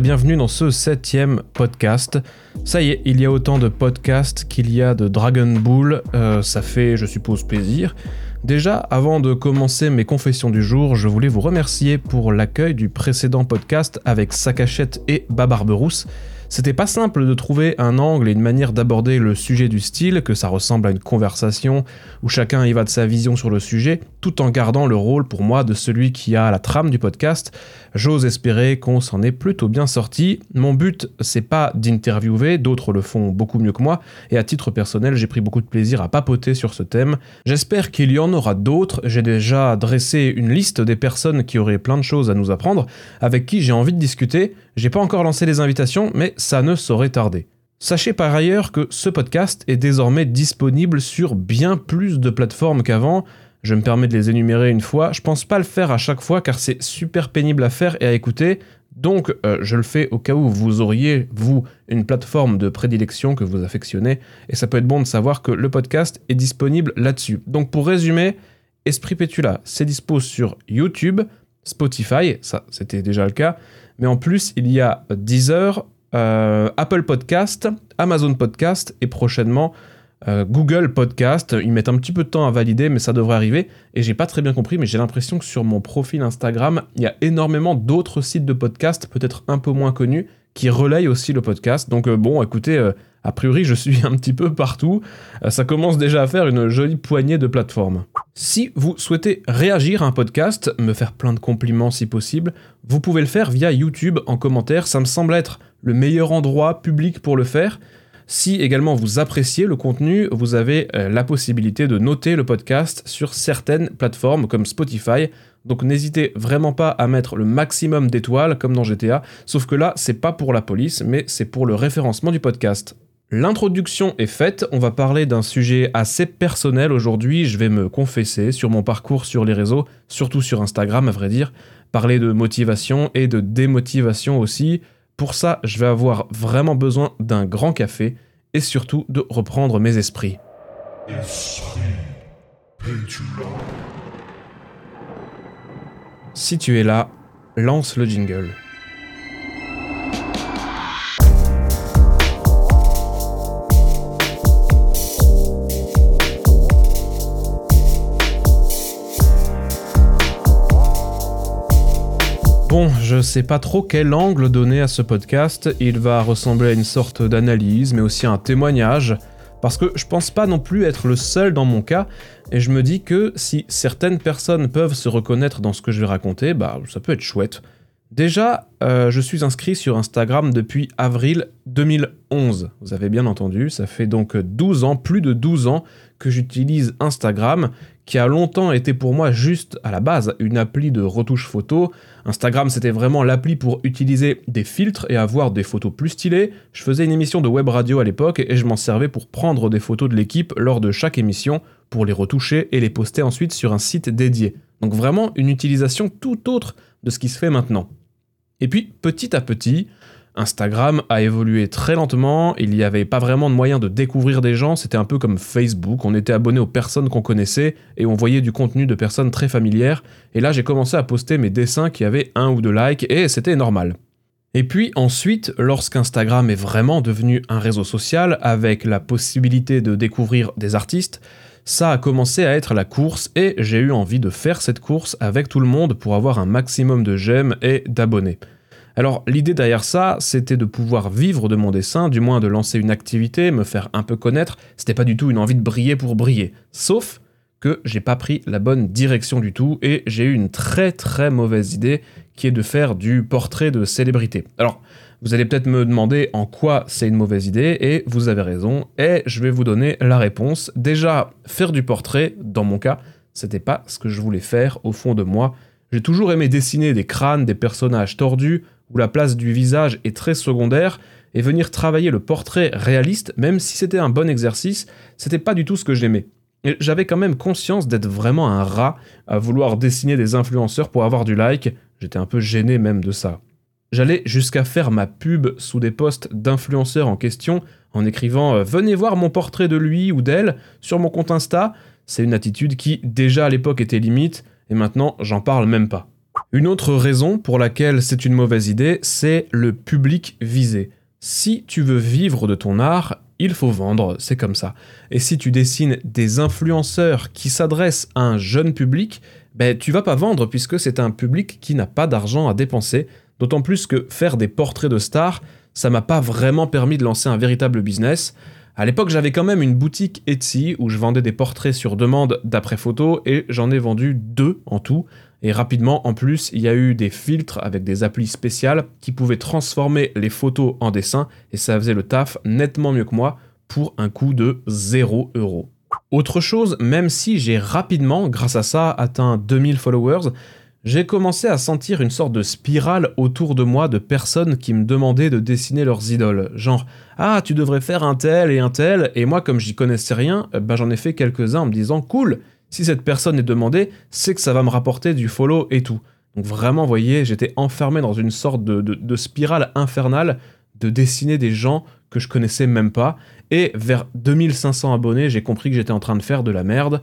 bienvenue dans ce septième podcast. Ça y est, il y a autant de podcasts qu'il y a de Dragon Ball, euh, ça fait je suppose plaisir. Déjà, avant de commencer mes confessions du jour, je voulais vous remercier pour l'accueil du précédent podcast avec Sakachette et Babarberousse. C'était pas simple de trouver un angle et une manière d'aborder le sujet du style, que ça ressemble à une conversation où chacun y va de sa vision sur le sujet, tout en gardant le rôle pour moi de celui qui a la trame du podcast. J'ose espérer qu'on s'en est plutôt bien sorti. Mon but, c'est pas d'interviewer, d'autres le font beaucoup mieux que moi, et à titre personnel, j'ai pris beaucoup de plaisir à papoter sur ce thème. J'espère qu'il y en aura d'autres. J'ai déjà dressé une liste des personnes qui auraient plein de choses à nous apprendre, avec qui j'ai envie de discuter. J'ai pas encore lancé les invitations, mais ça ne saurait tarder. Sachez par ailleurs que ce podcast est désormais disponible sur bien plus de plateformes qu'avant. Je me permets de les énumérer une fois. Je pense pas le faire à chaque fois car c'est super pénible à faire et à écouter. Donc euh, je le fais au cas où vous auriez, vous, une plateforme de prédilection que vous affectionnez. Et ça peut être bon de savoir que le podcast est disponible là-dessus. Donc pour résumer, Esprit Pétula, c'est dispo sur YouTube, Spotify, ça c'était déjà le cas. Mais en plus, il y a Deezer, euh, Apple Podcast, Amazon Podcast et prochainement euh, Google Podcast. Ils mettent un petit peu de temps à valider, mais ça devrait arriver. Et j'ai pas très bien compris, mais j'ai l'impression que sur mon profil Instagram, il y a énormément d'autres sites de podcast, peut-être un peu moins connus, qui relayent aussi le podcast. Donc euh, bon, écoutez, a priori, je suis un petit peu partout. ça commence déjà à faire une jolie poignée de plateformes. Si vous souhaitez réagir à un podcast, me faire plein de compliments si possible, vous pouvez le faire via YouTube en commentaire. Ça me semble être le meilleur endroit public pour le faire. Si également vous appréciez le contenu, vous avez euh, la possibilité de noter le podcast sur certaines plateformes comme Spotify. Donc n'hésitez vraiment pas à mettre le maximum d'étoiles comme dans GTA, sauf que là, c'est pas pour la police, mais c'est pour le référencement du podcast. L'introduction est faite, on va parler d'un sujet assez personnel aujourd'hui, je vais me confesser sur mon parcours sur les réseaux, surtout sur Instagram à vrai dire, parler de motivation et de démotivation aussi, pour ça, je vais avoir vraiment besoin d'un grand café et surtout de reprendre mes esprits. Si tu es là, lance le jingle. Bon, je sais pas trop quel angle donner à ce podcast. Il va ressembler à une sorte d'analyse, mais aussi à un témoignage. Parce que je pense pas non plus être le seul dans mon cas, et je me dis que si certaines personnes peuvent se reconnaître dans ce que je vais raconter, bah ça peut être chouette. Déjà, euh, je suis inscrit sur Instagram depuis avril 2011. Vous avez bien entendu, ça fait donc 12 ans, plus de 12 ans que j'utilise Instagram, qui a longtemps été pour moi juste à la base une appli de retouche photo. Instagram c'était vraiment l'appli pour utiliser des filtres et avoir des photos plus stylées. Je faisais une émission de web radio à l'époque et je m'en servais pour prendre des photos de l'équipe lors de chaque émission, pour les retoucher et les poster ensuite sur un site dédié. Donc vraiment une utilisation tout autre de ce qui se fait maintenant. Et puis petit à petit, Instagram a évolué très lentement, il n'y avait pas vraiment de moyen de découvrir des gens, c'était un peu comme Facebook, on était abonné aux personnes qu'on connaissait et on voyait du contenu de personnes très familières, et là j'ai commencé à poster mes dessins qui avaient un ou deux likes, et c'était normal. Et puis ensuite, lorsqu'Instagram est vraiment devenu un réseau social, avec la possibilité de découvrir des artistes, ça a commencé à être la course et j'ai eu envie de faire cette course avec tout le monde pour avoir un maximum de j'aime et d'abonnés. Alors l'idée derrière ça, c'était de pouvoir vivre de mon dessin, du moins de lancer une activité, me faire un peu connaître, c'était pas du tout une envie de briller pour briller. Sauf que j'ai pas pris la bonne direction du tout et j'ai eu une très très mauvaise idée qui est de faire du portrait de célébrité. Alors, vous allez peut-être me demander en quoi c'est une mauvaise idée, et vous avez raison, et je vais vous donner la réponse. Déjà, faire du portrait, dans mon cas, c'était pas ce que je voulais faire au fond de moi. J'ai toujours aimé dessiner des crânes, des personnages tordus, où la place du visage est très secondaire, et venir travailler le portrait réaliste, même si c'était un bon exercice, c'était pas du tout ce que j'aimais. J'avais quand même conscience d'être vraiment un rat à vouloir dessiner des influenceurs pour avoir du like, j'étais un peu gêné même de ça. J'allais jusqu'à faire ma pub sous des posts d'influenceurs en question en écrivant euh, Venez voir mon portrait de lui ou d'elle sur mon compte Insta. C'est une attitude qui déjà à l'époque était limite et maintenant j'en parle même pas. Une autre raison pour laquelle c'est une mauvaise idée, c'est le public visé. Si tu veux vivre de ton art, il faut vendre, c'est comme ça. Et si tu dessines des influenceurs qui s'adressent à un jeune public, ben tu vas pas vendre puisque c'est un public qui n'a pas d'argent à dépenser, d'autant plus que faire des portraits de stars, ça m'a pas vraiment permis de lancer un véritable business. À l'époque, j'avais quand même une boutique Etsy où je vendais des portraits sur demande d'après photo et j'en ai vendu deux en tout. Et rapidement, en plus, il y a eu des filtres avec des applis spéciales qui pouvaient transformer les photos en dessins et ça faisait le taf nettement mieux que moi pour un coût de 0 euros. Autre chose, même si j'ai rapidement, grâce à ça, atteint 2000 followers, j'ai commencé à sentir une sorte de spirale autour de moi de personnes qui me demandaient de dessiner leurs idoles. Genre, ah, tu devrais faire un tel et un tel, et moi, comme j'y connaissais rien, bah, j'en ai fait quelques-uns en me disant, cool, si cette personne est demandée, c'est que ça va me rapporter du follow et tout. Donc vraiment, voyez, j'étais enfermé dans une sorte de, de spirale infernale de dessiner des gens que je connaissais même pas. Et vers 2500 abonnés, j'ai compris que j'étais en train de faire de la merde.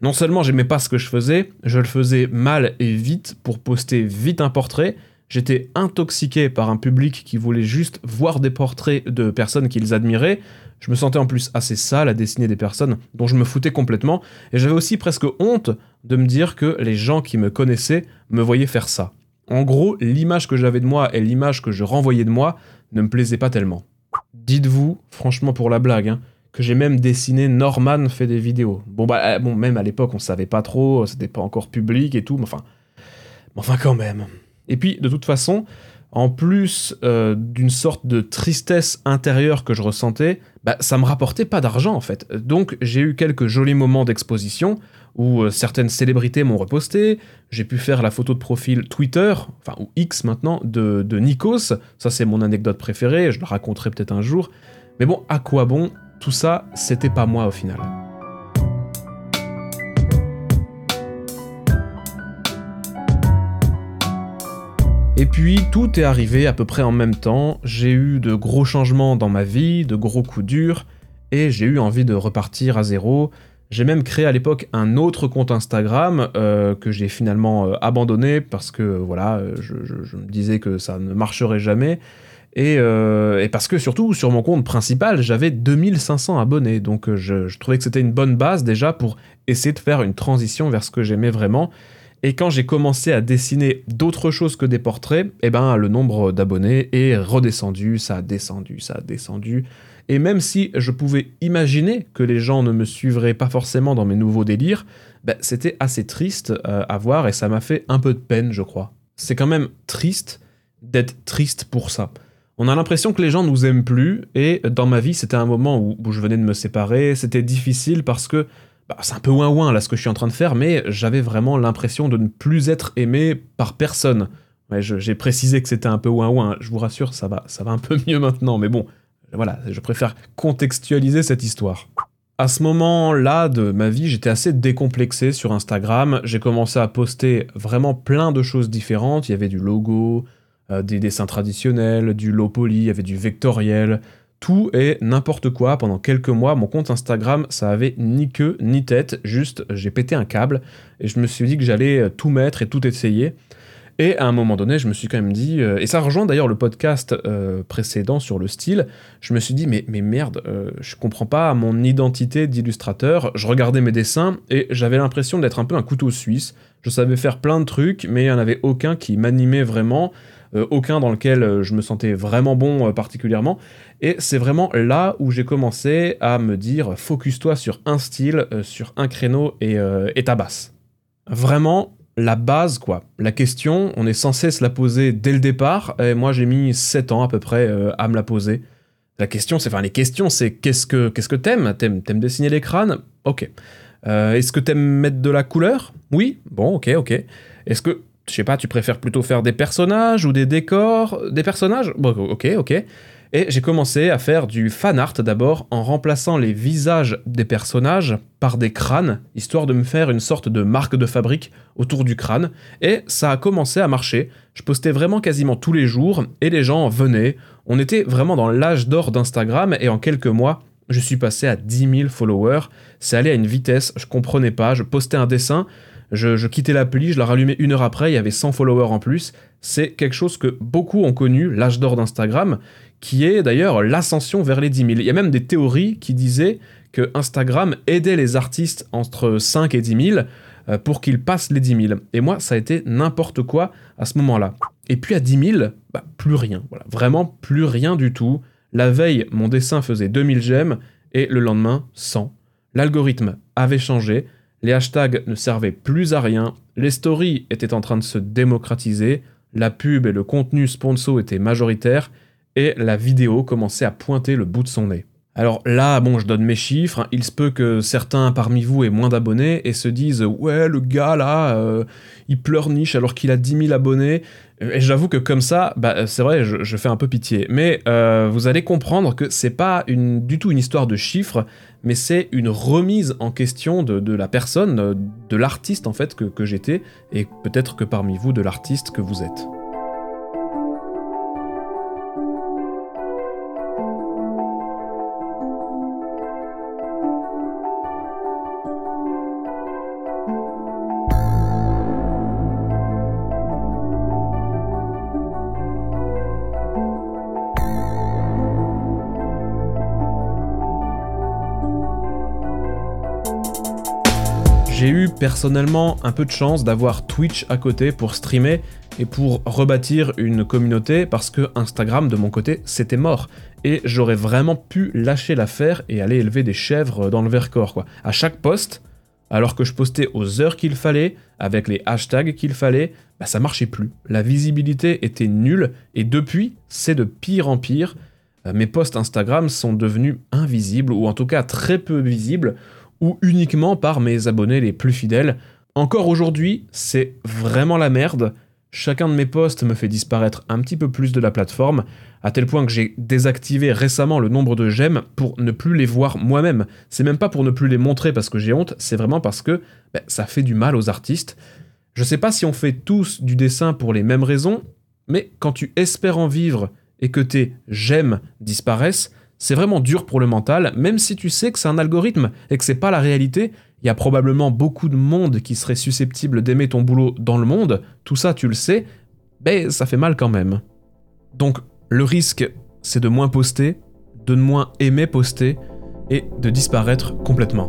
Non seulement j'aimais pas ce que je faisais, je le faisais mal et vite pour poster vite un portrait. J'étais intoxiqué par un public qui voulait juste voir des portraits de personnes qu'ils admiraient. Je me sentais en plus assez sale à dessiner des personnes dont je me foutais complètement. Et j'avais aussi presque honte de me dire que les gens qui me connaissaient me voyaient faire ça. En gros, l'image que j'avais de moi et l'image que je renvoyais de moi ne me plaisait pas tellement. Dites-vous, franchement pour la blague, hein, que j'ai même dessiné Norman fait des vidéos. Bon, bah, euh, bon même à l'époque, on savait pas trop, c'était pas encore public et tout, mais enfin, enfin quand même. Et puis, de toute façon, en plus euh, d'une sorte de tristesse intérieure que je ressentais, bah, ça me rapportait pas d'argent en fait. Donc j'ai eu quelques jolis moments d'exposition où euh, certaines célébrités m'ont reposté, j'ai pu faire la photo de profil Twitter, enfin ou X maintenant, de, de Nikos, ça c'est mon anecdote préférée, je la raconterai peut-être un jour. Mais bon, à quoi bon? Tout ça, c'était pas moi au final. Et puis tout est arrivé à peu près en même temps, j'ai eu de gros changements dans ma vie, de gros coups durs, et j'ai eu envie de repartir à zéro. J'ai même créé à l'époque un autre compte Instagram euh, que j'ai finalement euh, abandonné parce que voilà, je, me disais que ça ne marcherait jamais. Euh, et, parce que surtout, sur mon compte principal, j'avais 2500 abonnés. Donc euh, je, trouvais que c'était une bonne base déjà pour essayer de faire une transition vers ce que j'aimais vraiment. Et quand j'ai commencé à dessiner d'autres choses que des portraits, eh ben, le nombre d'abonnés est redescendu, ça a descendu, ça a descendu. Et même si je pouvais imaginer que les gens ne me suivraient pas forcément dans mes nouveaux délires, ben, c'était assez triste euh, à voir et ça m'a fait un peu de peine, je crois. C'est quand même triste d'être triste pour ça on a l'impression que les gens nous aiment plus, et dans ma vie, c'était un moment où, je venais de me séparer, c'était difficile parce que bah, c'est un peu ouin ouin là ce que je suis en train de faire, mais j'avais vraiment l'impression de ne plus être aimé par personne. j'ai précisé que c'était un peu ouin ouin, je vous rassure, ça va, ça va un peu mieux maintenant, mais bon, voilà, je préfère contextualiser cette histoire. À ce moment-là de ma vie, j'étais assez décomplexé sur Instagram. J'ai commencé à poster vraiment plein de choses différentes. Il y avait du logo, euh, des dessins traditionnels, du low poly, il y avait du vectoriel, tout et n'importe quoi. Pendant quelques mois, mon compte Instagram, ça avait ni queue ni tête, juste j'ai pété un câble et je me suis dit que j'allais euh, tout mettre et tout essayer. Et à un moment donné, je me suis quand même dit, euh, et ça rejoint d'ailleurs le podcast précédent sur le style, je me suis dit, mais, mais merde, je comprends pas mon identité d'illustrateur. Je regardais mes dessins et j'avais l'impression d'être un peu un couteau suisse. Je savais faire plein de trucs, mais il n'y en avait aucun qui m'animait vraiment. Euh, aucun dans lequel euh, je me sentais vraiment bon euh, particulièrement. Et c'est vraiment là où j'ai commencé à me dire focus-toi sur un style, sur un créneau et, et ta basse. Vraiment, la base, quoi. La question, on est censé se la poser dès le départ, et moi j'ai mis 7 ans à peu près à me la poser. La question, c'est, enfin les questions, c'est qu'est-ce que qu'est-ce que t'aimes? T'aimes dessiner les crânes? Ok. Est-ce que t'aimes mettre de la couleur? Oui. Bon, ok, ok. Est-ce que je sais pas, tu préfères plutôt faire des personnages ou des décors Des personnages? Bon, ok, ok. Et j'ai commencé à faire du fan art d'abord en remplaçant les visages des personnages par des crânes, histoire de me faire une sorte de marque de fabrique autour du crâne. Et ça a commencé à marcher. Je postais vraiment quasiment tous les jours et les gens venaient. On était vraiment dans l'âge d'or d'Instagram et en quelques mois, je suis passé à 10 000 followers. C'est allé à une vitesse, je comprenais pas. Je postais un dessin, Je, quittais l'appli, je la rallumais une heure après, il y avait 100 followers en plus. C'est quelque chose que beaucoup ont connu, l'âge d'or d'Instagram, qui est d'ailleurs l'ascension vers les 10 000. Il y a même des théories qui disaient que Instagram aidait les artistes entre 5 et 10 000 euh, pour qu'ils passent les 10 000. Et moi, ça a été n'importe quoi à ce moment-là. Et puis à 10 000, bah, plus rien. Voilà, vraiment plus rien du tout. La veille, mon dessin faisait 2000 j'aime et le lendemain, 100. L'algorithme avait changé, les hashtags ne servaient plus à rien, les stories étaient en train de se démocratiser, la pub et le contenu sponsor étaient majoritaires et la vidéo commençait à pointer le bout de son nez. Alors là, bon, je donne mes chiffres. Hein. Il se peut que certains parmi vous aient moins d'abonnés et se disent Ouais, le gars là, euh, il pleurniche alors qu'il a 10 000 abonnés. Et j'avoue que comme ça, bah, c'est vrai, je, fais un peu pitié. Mais euh, vous allez comprendre que c'est pas du tout une histoire de chiffres, mais c'est une remise en question de, la personne, de l'artiste en fait que j'étais, et peut-être que parmi vous, de l'artiste que vous êtes. Personnellement un peu de chance d'avoir Twitch à côté pour streamer et pour rebâtir une communauté parce que Instagram de mon côté c'était mort et j'aurais vraiment pu lâcher l'affaire et aller élever des chèvres dans le Vercors quoi. À chaque poste, alors que je postais aux heures qu'il fallait, avec les hashtags qu'il fallait, bah ça marchait plus. La visibilité était nulle et depuis c'est de pire en pire. Euh, mes posts Instagram sont devenus invisibles ou en tout cas très peu visibles ou uniquement par mes abonnés les plus fidèles. Encore aujourd'hui, c'est vraiment la merde. Chacun de mes posts me fait disparaître un petit peu plus de la plateforme, à tel point que j'ai désactivé récemment le nombre de j'aime pour ne plus les voir moi-même. C'est même pas pour ne plus les montrer parce que j'ai honte, c'est vraiment parce que ben, ça fait du mal aux artistes. Je sais pas si on fait tous du dessin pour les mêmes raisons, mais quand tu espères en vivre et que tes j'aime disparaissent, c'est vraiment dur pour le mental, même si tu sais que c'est un algorithme et que c'est pas la réalité. Il y a probablement beaucoup de monde qui serait susceptible d'aimer ton boulot dans le monde, tout ça tu le sais, mais ça fait mal quand même. Donc le risque, c'est de moins poster, de moins aimer poster et de disparaître complètement.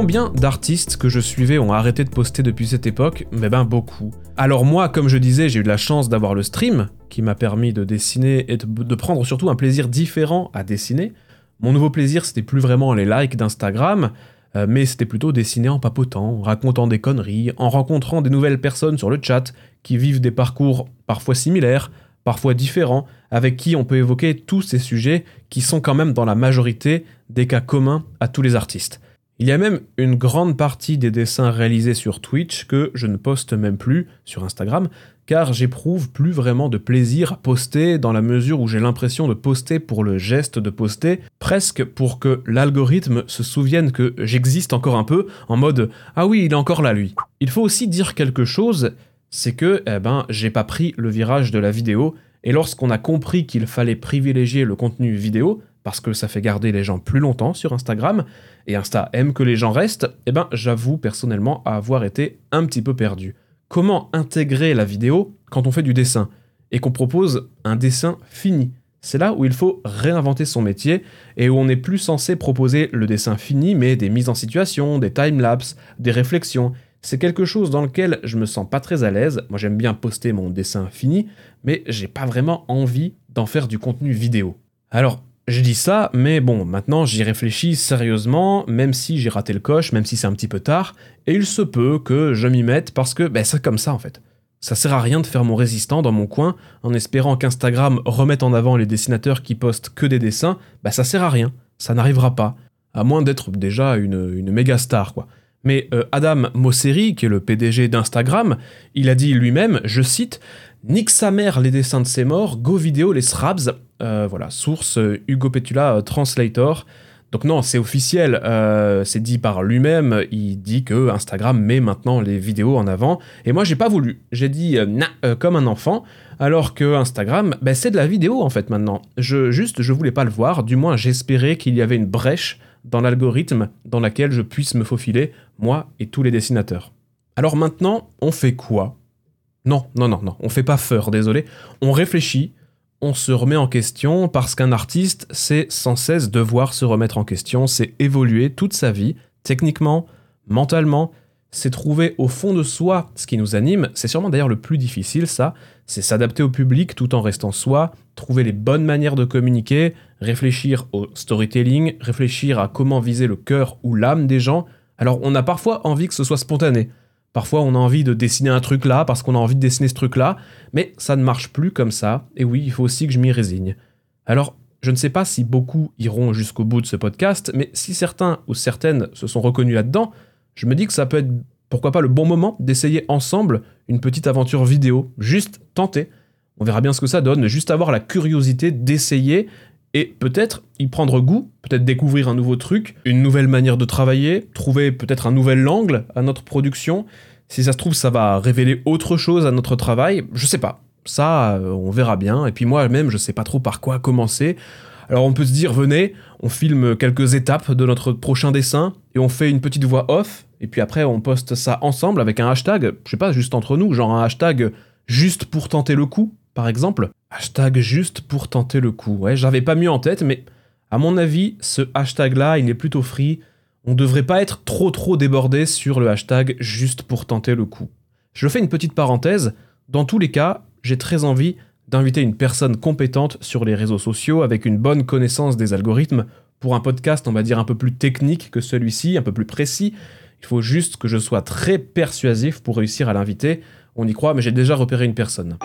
Combien d'artistes que je suivais ont arrêté de poster depuis cette époque? Mais ben beaucoup. Alors moi, comme je disais, j'ai eu la chance d'avoir le stream, qui m'a permis de dessiner et de prendre surtout un plaisir différent à dessiner. Mon nouveau plaisir, c'était plus vraiment les likes d'Instagram, euh, mais c'était plutôt dessiner en papotant, en racontant des conneries, en rencontrant des nouvelles personnes sur le chat qui vivent des parcours parfois similaires, parfois différents, avec qui on peut évoquer tous ces sujets qui sont quand même dans la majorité des cas communs à tous les artistes. Il y a même une grande partie des dessins réalisés sur Twitch que je ne poste même plus sur Instagram, car j'éprouve plus vraiment de plaisir à poster dans la mesure où j'ai l'impression de poster pour le geste de poster, presque pour que l'algorithme se souvienne que j'existe encore un peu, en mode Ah oui, il est encore là lui. Il faut aussi dire quelque chose, c'est que eh ben, j'ai pas pris le virage de la vidéo, et lorsqu'on a compris qu'il fallait privilégier le contenu vidéo, parce que ça fait garder les gens plus longtemps sur Instagram, et Insta aime que les gens restent, eh ben j'avoue personnellement avoir été un petit peu perdu. Comment intégrer la vidéo quand on fait du dessin et qu'on propose un dessin fini? C'est là où il faut réinventer son métier et où on n'est plus censé proposer le dessin fini mais des mises en situation, des time-lapse, des réflexions. C'est quelque chose dans lequel je me sens pas très à l'aise. Moi j'aime bien poster mon dessin fini, mais j'ai pas vraiment envie d'en faire du contenu vidéo. Alors je dis ça, mais bon, maintenant j'y réfléchis sérieusement, même si j'ai raté le coche, même si c'est un petit peu tard, et il se peut que je m'y mette parce que ben, c'est comme ça en fait. Ça sert à rien de faire mon résistant dans mon coin en espérant qu'Instagram remette en avant les dessinateurs qui postent que des dessins, bah ça sert à rien, ça n'arrivera pas, à moins d'être déjà une, une méga star quoi. Mais euh, Adam Mosseri, qui est le PDG d'Instagram, il a dit lui-même, je cite, Nique sa mère les dessins de ses morts, go vidéo les srabs, euh, voilà, source euh, Hugo Petula euh, Translator. Donc non, c'est officiel, c'est dit par lui-même, il dit que Instagram met maintenant les vidéos en avant, et moi j'ai pas voulu, j'ai dit euh, euh, comme un enfant, alors que Instagram, ben, c'est de la vidéo en fait maintenant. Je, juste, je voulais pas le voir, du moins j'espérais qu'il y avait une brèche dans l'algorithme dans laquelle je puisse me faufiler, moi et tous les dessinateurs. Alors maintenant, on fait quoi? Non, non, non, non, on fait pas peur, désolé, on réfléchit, on se remet en question parce qu'un artiste, c'est sans cesse devoir se remettre en question, c'est évoluer toute sa vie, techniquement, mentalement, c'est trouver au fond de soi ce qui nous anime, c'est sûrement d'ailleurs le plus difficile ça, c'est s'adapter au public tout en restant soi, trouver les bonnes manières de communiquer, réfléchir au storytelling, réfléchir à comment viser le cœur ou l'âme des gens. Alors on a parfois envie que ce soit spontané, Parfois, on a envie de dessiner un truc là parce qu'on a envie de dessiner ce truc là, mais ça ne marche plus comme ça, et oui, il faut aussi que je m'y résigne. Alors, je ne sais pas si beaucoup iront jusqu'au bout de ce podcast, mais si certains ou certaines se sont reconnus là-dedans, je me dis que ça peut être, pourquoi pas, le bon moment d'essayer ensemble une petite aventure vidéo, juste tenter. On verra bien ce que ça donne, juste avoir la curiosité d'essayer et peut-être y prendre goût, peut-être découvrir un nouveau truc, une nouvelle manière de travailler, trouver peut-être un nouvel angle à notre production. Si ça se trouve, ça va révéler autre chose à notre travail, je sais pas. Ça, euh, on verra bien. Et puis moi-même, je sais pas trop par quoi commencer. Alors on peut se dire, venez, on filme quelques étapes de notre prochain dessin et on fait une petite voix off. Et puis après, on poste ça ensemble avec un hashtag, je sais pas, juste entre nous, genre un hashtag juste pour tenter le coup, par exemple. Hashtag juste pour tenter le coup. Ouais, j'avais pas mieux en tête, mais à mon avis, ce hashtag-là, il est plutôt free. On devrait pas être trop trop débordé sur le hashtag juste pour tenter le coup. Je fais une petite parenthèse. Dans tous les cas, j'ai très envie d'inviter une personne compétente sur les réseaux sociaux avec une bonne connaissance des algorithmes pour un podcast, on va dire, un peu plus technique que celui-ci, un peu plus précis. Il faut juste que je sois très persuasif pour réussir à l'inviter. On y croit, mais j'ai déjà repéré une personne.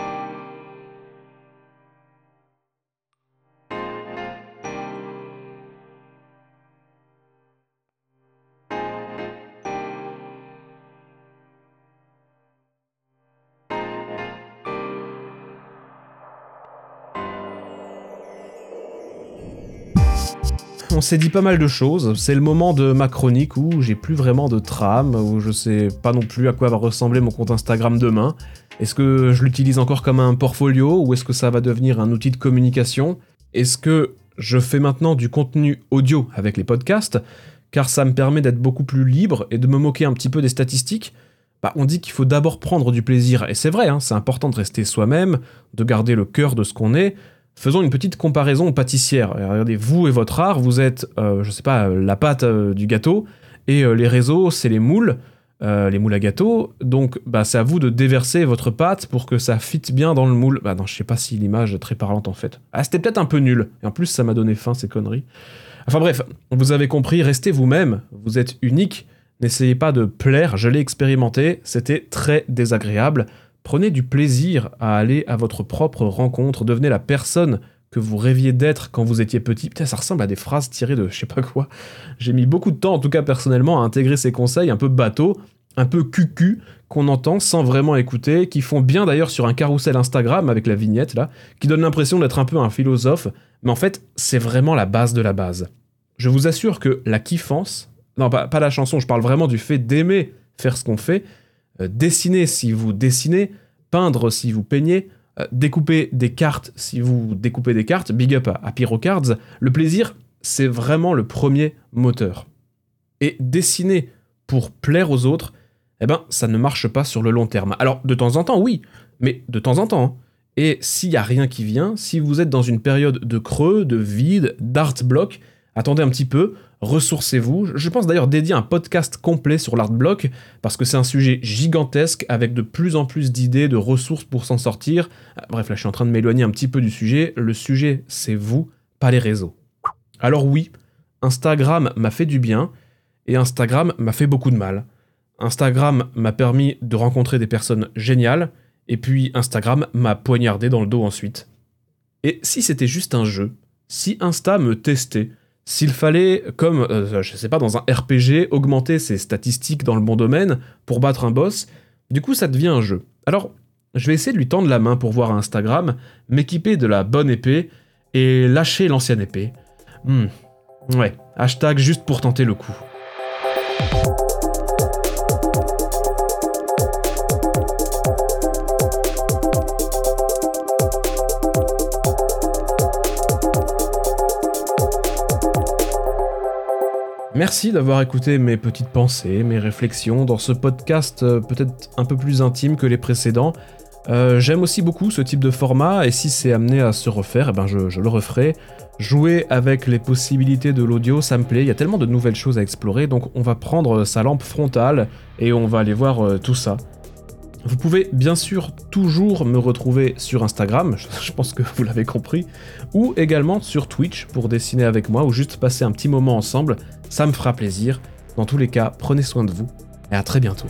On s'est dit pas mal de choses. C'est le moment de ma chronique où j'ai plus vraiment de trame, où je sais pas non plus à quoi va ressembler mon compte Instagram demain. Est-ce que je l'utilise encore comme un portfolio ou est-ce que ça va devenir un outil de communication? Est-ce que je fais maintenant du contenu audio avec les podcasts? Car ça me permet d'être beaucoup plus libre et de me moquer un petit peu des statistiques bah, on dit qu'il faut d'abord prendre du plaisir, et c'est vrai, hein, c'est important de rester soi-même, de garder le cœur de ce qu'on est, Faisons une petite comparaison pâtissière. Regardez, vous et votre art, vous êtes, euh, je sais pas, la pâte euh, du gâteau, et euh, les réseaux, c'est les moules, les moules à gâteau. Donc, bah, c'est à vous de déverser votre pâte pour que ça fitte bien dans le moule. Bah non, je sais pas si l'image est très parlante en fait. Ah, c'était peut-être un peu nul. Et en plus, ça m'a donné faim, ces conneries. Enfin bref, vous avez compris, restez vous-même, vous êtes unique. N'essayez pas de plaire, je l'ai expérimenté, c'était très désagréable. Prenez du plaisir à aller à votre propre rencontre, devenez la personne que vous rêviez d'être quand vous étiez petit. Putain, ça ressemble à des phrases tirées de je sais pas quoi. J'ai mis beaucoup de temps, en tout cas personnellement, à intégrer ces conseils un peu bateaux, un peu cucu, qu'on entend sans vraiment écouter, qui font bien d'ailleurs sur un carrousel Instagram avec la vignette là, qui donne l'impression d'être un peu un philosophe, mais en fait, c'est vraiment la base de la base. Je vous assure que la kiffance, non pas, la chanson, je parle vraiment du fait d'aimer faire ce qu'on fait, dessiner si vous dessinez, peindre si vous peignez, euh, découper des cartes si vous découpez des cartes, big up à, Pyrocards, le plaisir, c'est vraiment le premier moteur. Et dessiner pour plaire aux autres, eh ben, ça ne marche pas sur le long terme. Alors, de temps en temps, oui, mais de temps en temps. Hein. Et s'il n'y a rien qui vient, si vous êtes dans une période de creux, de vide, d'art block, attendez un petit peu, ressourcez-vous. Je pense d'ailleurs dédier un podcast complet sur l'art block parce que c'est un sujet gigantesque avec de plus en plus d'idées, de ressources pour s'en sortir. Ah, bref, là je suis en train de m'éloigner un petit peu du sujet. Le sujet, c'est vous, pas les réseaux. Alors oui, Instagram m'a fait du bien et Instagram m'a fait beaucoup de mal. Instagram m'a permis de rencontrer des personnes géniales et puis Instagram m'a poignardé dans le dos ensuite. Et si c'était juste un jeu, si Insta me testait, s'il fallait, comme, euh, je sais pas, dans un RPG, augmenter ses statistiques dans le bon domaine pour battre un boss, du coup ça devient un jeu. Alors, je vais essayer de lui tendre la main pour voir Instagram, m'équiper de la bonne épée et lâcher l'ancienne épée. Hmm. Ouais, Hashtag juste pour tenter le coup. Merci d'avoir écouté mes petites pensées, mes réflexions dans ce podcast euh, peut-être un peu plus intime que les précédents. Euh, j'aime aussi beaucoup ce type de format et si c'est amené à se refaire, eh ben je, je, le referai. Jouer avec les possibilités de l'audio, ça me plaît, il y a tellement de nouvelles choses à explorer, donc on va prendre sa lampe frontale et on va aller voir euh, tout ça. Vous pouvez bien sûr toujours me retrouver sur Instagram, je pense que vous l'avez compris, ou également sur Twitch pour dessiner avec moi ou juste passer un petit moment ensemble, ça me fera plaisir. Dans tous les cas, prenez soin de vous et à très bientôt.